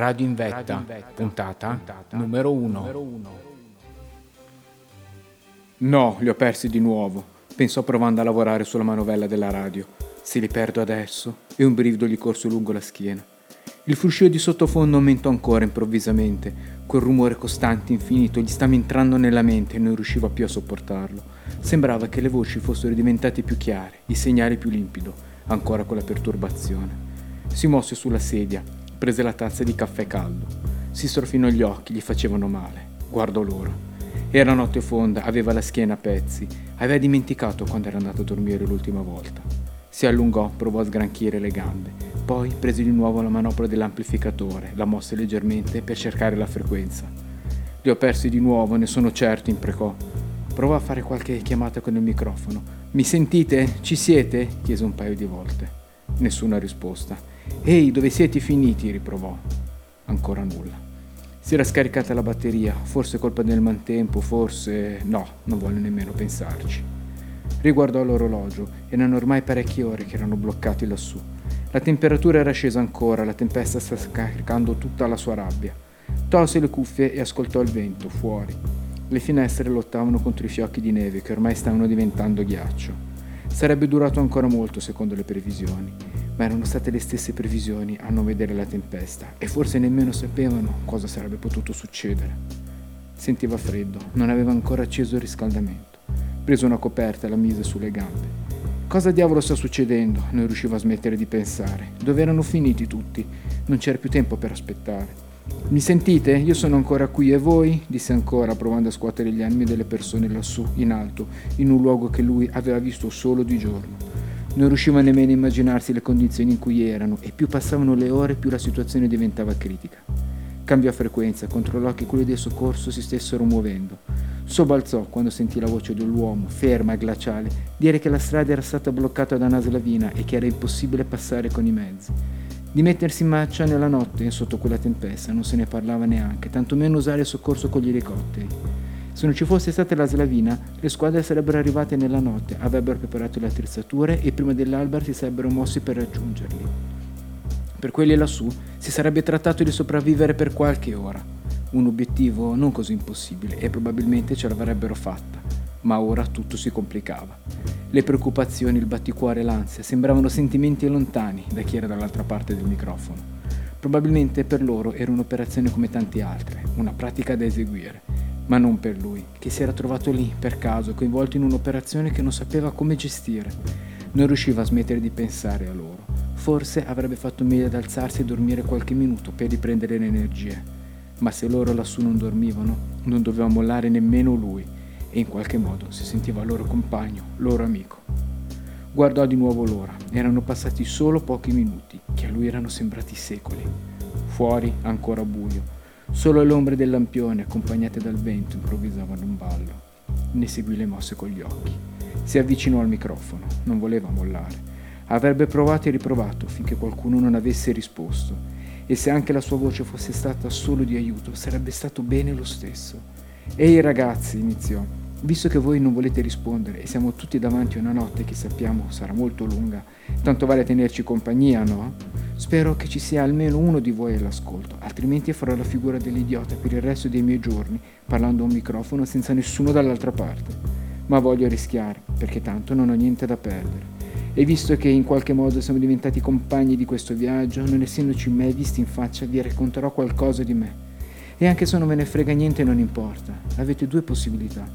Radio in Vetta, puntata numero 1. No, li ho persi di nuovo, pensò provando a lavorare sulla manovella della radio. Se li perdo adesso, e un brivido gli corse lungo la schiena. Il fruscio di sottofondo aumentò ancora improvvisamente, quel rumore costante infinito gli stava entrando nella mente e non riusciva più a sopportarlo. Sembrava che le voci fossero diventate più chiare, i segnali più limpido, ancora con la perturbazione. Si mosse sulla sedia, prese la tazza di caffè caldo. Si strofinò gli occhi, gli facevano male. Guardò l'ora. Era notte fonda, aveva la schiena a pezzi, aveva dimenticato quando era andato a dormire l'ultima volta. Si allungò, provò a sgranchire le gambe, poi prese di nuovo la manopla dell'amplificatore, la mosse leggermente per cercare la frequenza. Li ho persi di nuovo, ne sono certo, imprecò. Provò a fare qualche chiamata con il microfono. Mi sentite? Ci siete? chiese un paio di volte. Nessuna risposta. Ehi, dove siete finiti? riprovò. Ancora nulla. Si era scaricata la batteria, forse colpa del mantempo, forse... no, non volle nemmeno pensarci. Riguardò l'orologio, erano ormai parecchie ore che erano bloccati lassù. La temperatura era scesa ancora, la tempesta stava scaricando tutta la sua rabbia. Tolse le cuffie e ascoltò il vento, fuori. Le finestre lottavano contro i fiocchi di neve che ormai stavano diventando ghiaccio. Sarebbe durato ancora molto secondo le previsioni, ma erano state le stesse previsioni a non vedere la tempesta e forse nemmeno sapevano cosa sarebbe potuto succedere. Sentiva freddo, non aveva ancora acceso il riscaldamento. Prese una coperta e la mise sulle gambe. Cosa diavolo sta succedendo? Non riusciva a smettere di pensare. Dove erano finiti tutti? Non c'era più tempo per aspettare. Mi sentite? Io sono ancora qui e voi? disse ancora, provando a scuotere gli animi delle persone lassù, in alto, in un luogo che lui aveva visto solo di giorno. Non riusciva nemmeno a immaginarsi le condizioni in cui erano e più passavano le ore più la situazione diventava critica. Cambiò frequenza, controllò che quelli del soccorso si stessero muovendo. Sobbalzò quando sentì la voce dell'uomo, ferma e glaciale, dire che la strada era stata bloccata da una slavina e che era impossibile passare con i mezzi. Di mettersi in marcia nella notte sotto quella tempesta non se ne parlava neanche, tantomeno usare il soccorso con gli elicotteri. Se non ci fosse stata la slavina, le squadre sarebbero arrivate nella notte, avrebbero preparato le attrezzature e prima dell'alba si sarebbero mossi per raggiungerli. Per quelli lassù si sarebbe trattato di sopravvivere per qualche ora, un obiettivo non così impossibile e probabilmente ce l'avrebbero fatta, ma ora tutto si complicava. Le preoccupazioni, il batticuore e l'ansia sembravano sentimenti lontani da chi era dall'altra parte del microfono. Probabilmente per loro era un'operazione come tante altre, una pratica da eseguire, ma non per lui, che si era trovato lì, per caso, coinvolto in un'operazione che non sapeva come gestire. Non riusciva a smettere di pensare a loro. Forse avrebbe fatto meglio ad alzarsi e dormire qualche minuto per riprendere le energie. Ma se loro lassù non dormivano, non doveva mollare nemmeno lui e in qualche modo si sentiva loro compagno, loro amico. Guardò di nuovo l'ora, erano passati solo pochi minuti, che a lui erano sembrati secoli. Fuori ancora buio, solo le ombre del lampione, accompagnate dal vento, improvvisavano un ballo. Ne seguì le mosse con gli occhi. Si avvicinò al microfono, non voleva mollare. Avrebbe provato e riprovato finché qualcuno non avesse risposto, e se anche la sua voce fosse stata solo di aiuto, sarebbe stato bene lo stesso. Ehi ragazzi, iniziò, visto che voi non volete rispondere e siamo tutti davanti a una notte che sappiamo sarà molto lunga, tanto vale tenerci compagnia, no? Spero che ci sia almeno uno di voi all'ascolto, altrimenti farò la figura dell'idiota per il resto dei miei giorni, parlando a un microfono senza nessuno dall'altra parte. ma voglio rischiare, perché tanto non ho niente da perdere. E visto che in qualche modo siamo diventati compagni di questo viaggio, non essendoci mai visti in faccia, vi racconterò qualcosa di me. E anche se non ve ne frega niente non importa, avete due possibilità.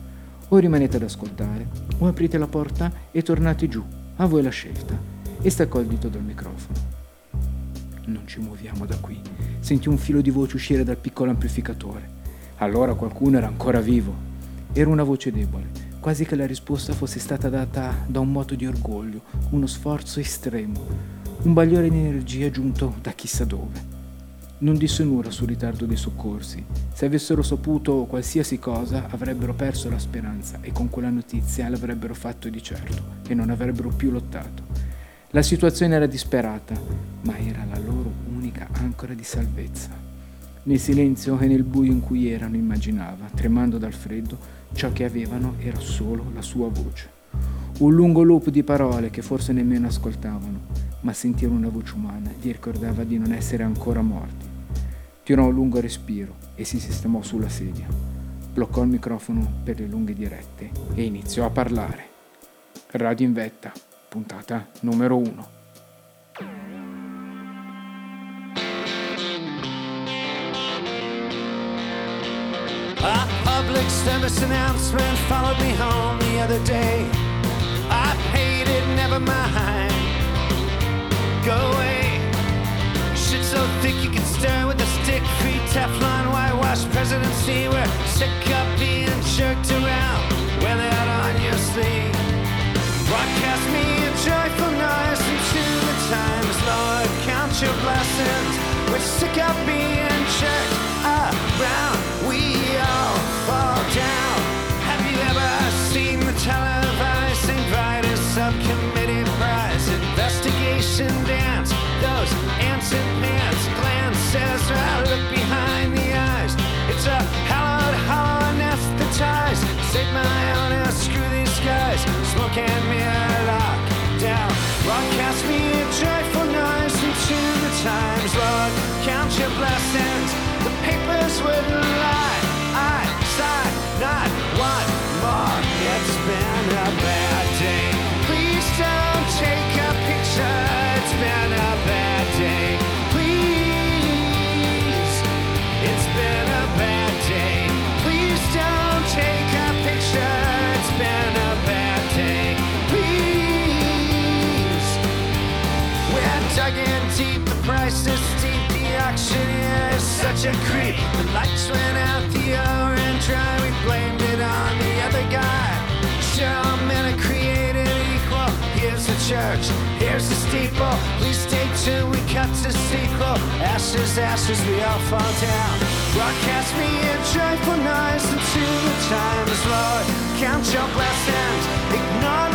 O rimanete ad ascoltare, o aprite la porta e tornate giù. A voi la scelta. E staccò il dito dal microfono. Non ci muoviamo da qui. Sentì un filo di voce uscire dal piccolo amplificatore. Allora qualcuno era ancora vivo. Era una voce debole, quasi che la risposta fosse stata data da un moto di orgoglio, uno sforzo estremo, un bagliore di energia giunto da chissà dove. Non disse nulla sul ritardo dei soccorsi. Se avessero saputo qualsiasi cosa avrebbero perso la speranza e con quella notizia l'avrebbero fatto di certo e non avrebbero più lottato. La situazione era disperata, ma era la loro unica ancora di salvezza. Nel silenzio e nel buio in cui erano immaginava, tremando dal freddo, Ciò che avevano era solo la sua voce. Un lungo loop di parole che forse nemmeno ascoltavano, ma sentire una voce umana gli ricordava di non essere ancora morti. Tirò un lungo respiro e si sistemò sulla sedia. Bloccò il microfono per le lunghe dirette e iniziò a parlare. Radio in vetta, puntata numero 1. A public service announcement followed me home the other day. I paid it, never mind. Go away. Shit so thick you can stir with a stick. Free Teflon, whitewash presidency. We're sick of being jerked around. Wear that on your sleeve. Broadcast me is creep. The lights went out. The orange dry. We blamed it on the other guy. Sure, men are created equal. Here's the church. Here's the steeple. Please stay tuned. We cut to sequel. Ashes, ashes. We all fall down. Broadcast me a joyful noise into the times, Lord. Count your blessings. Ignore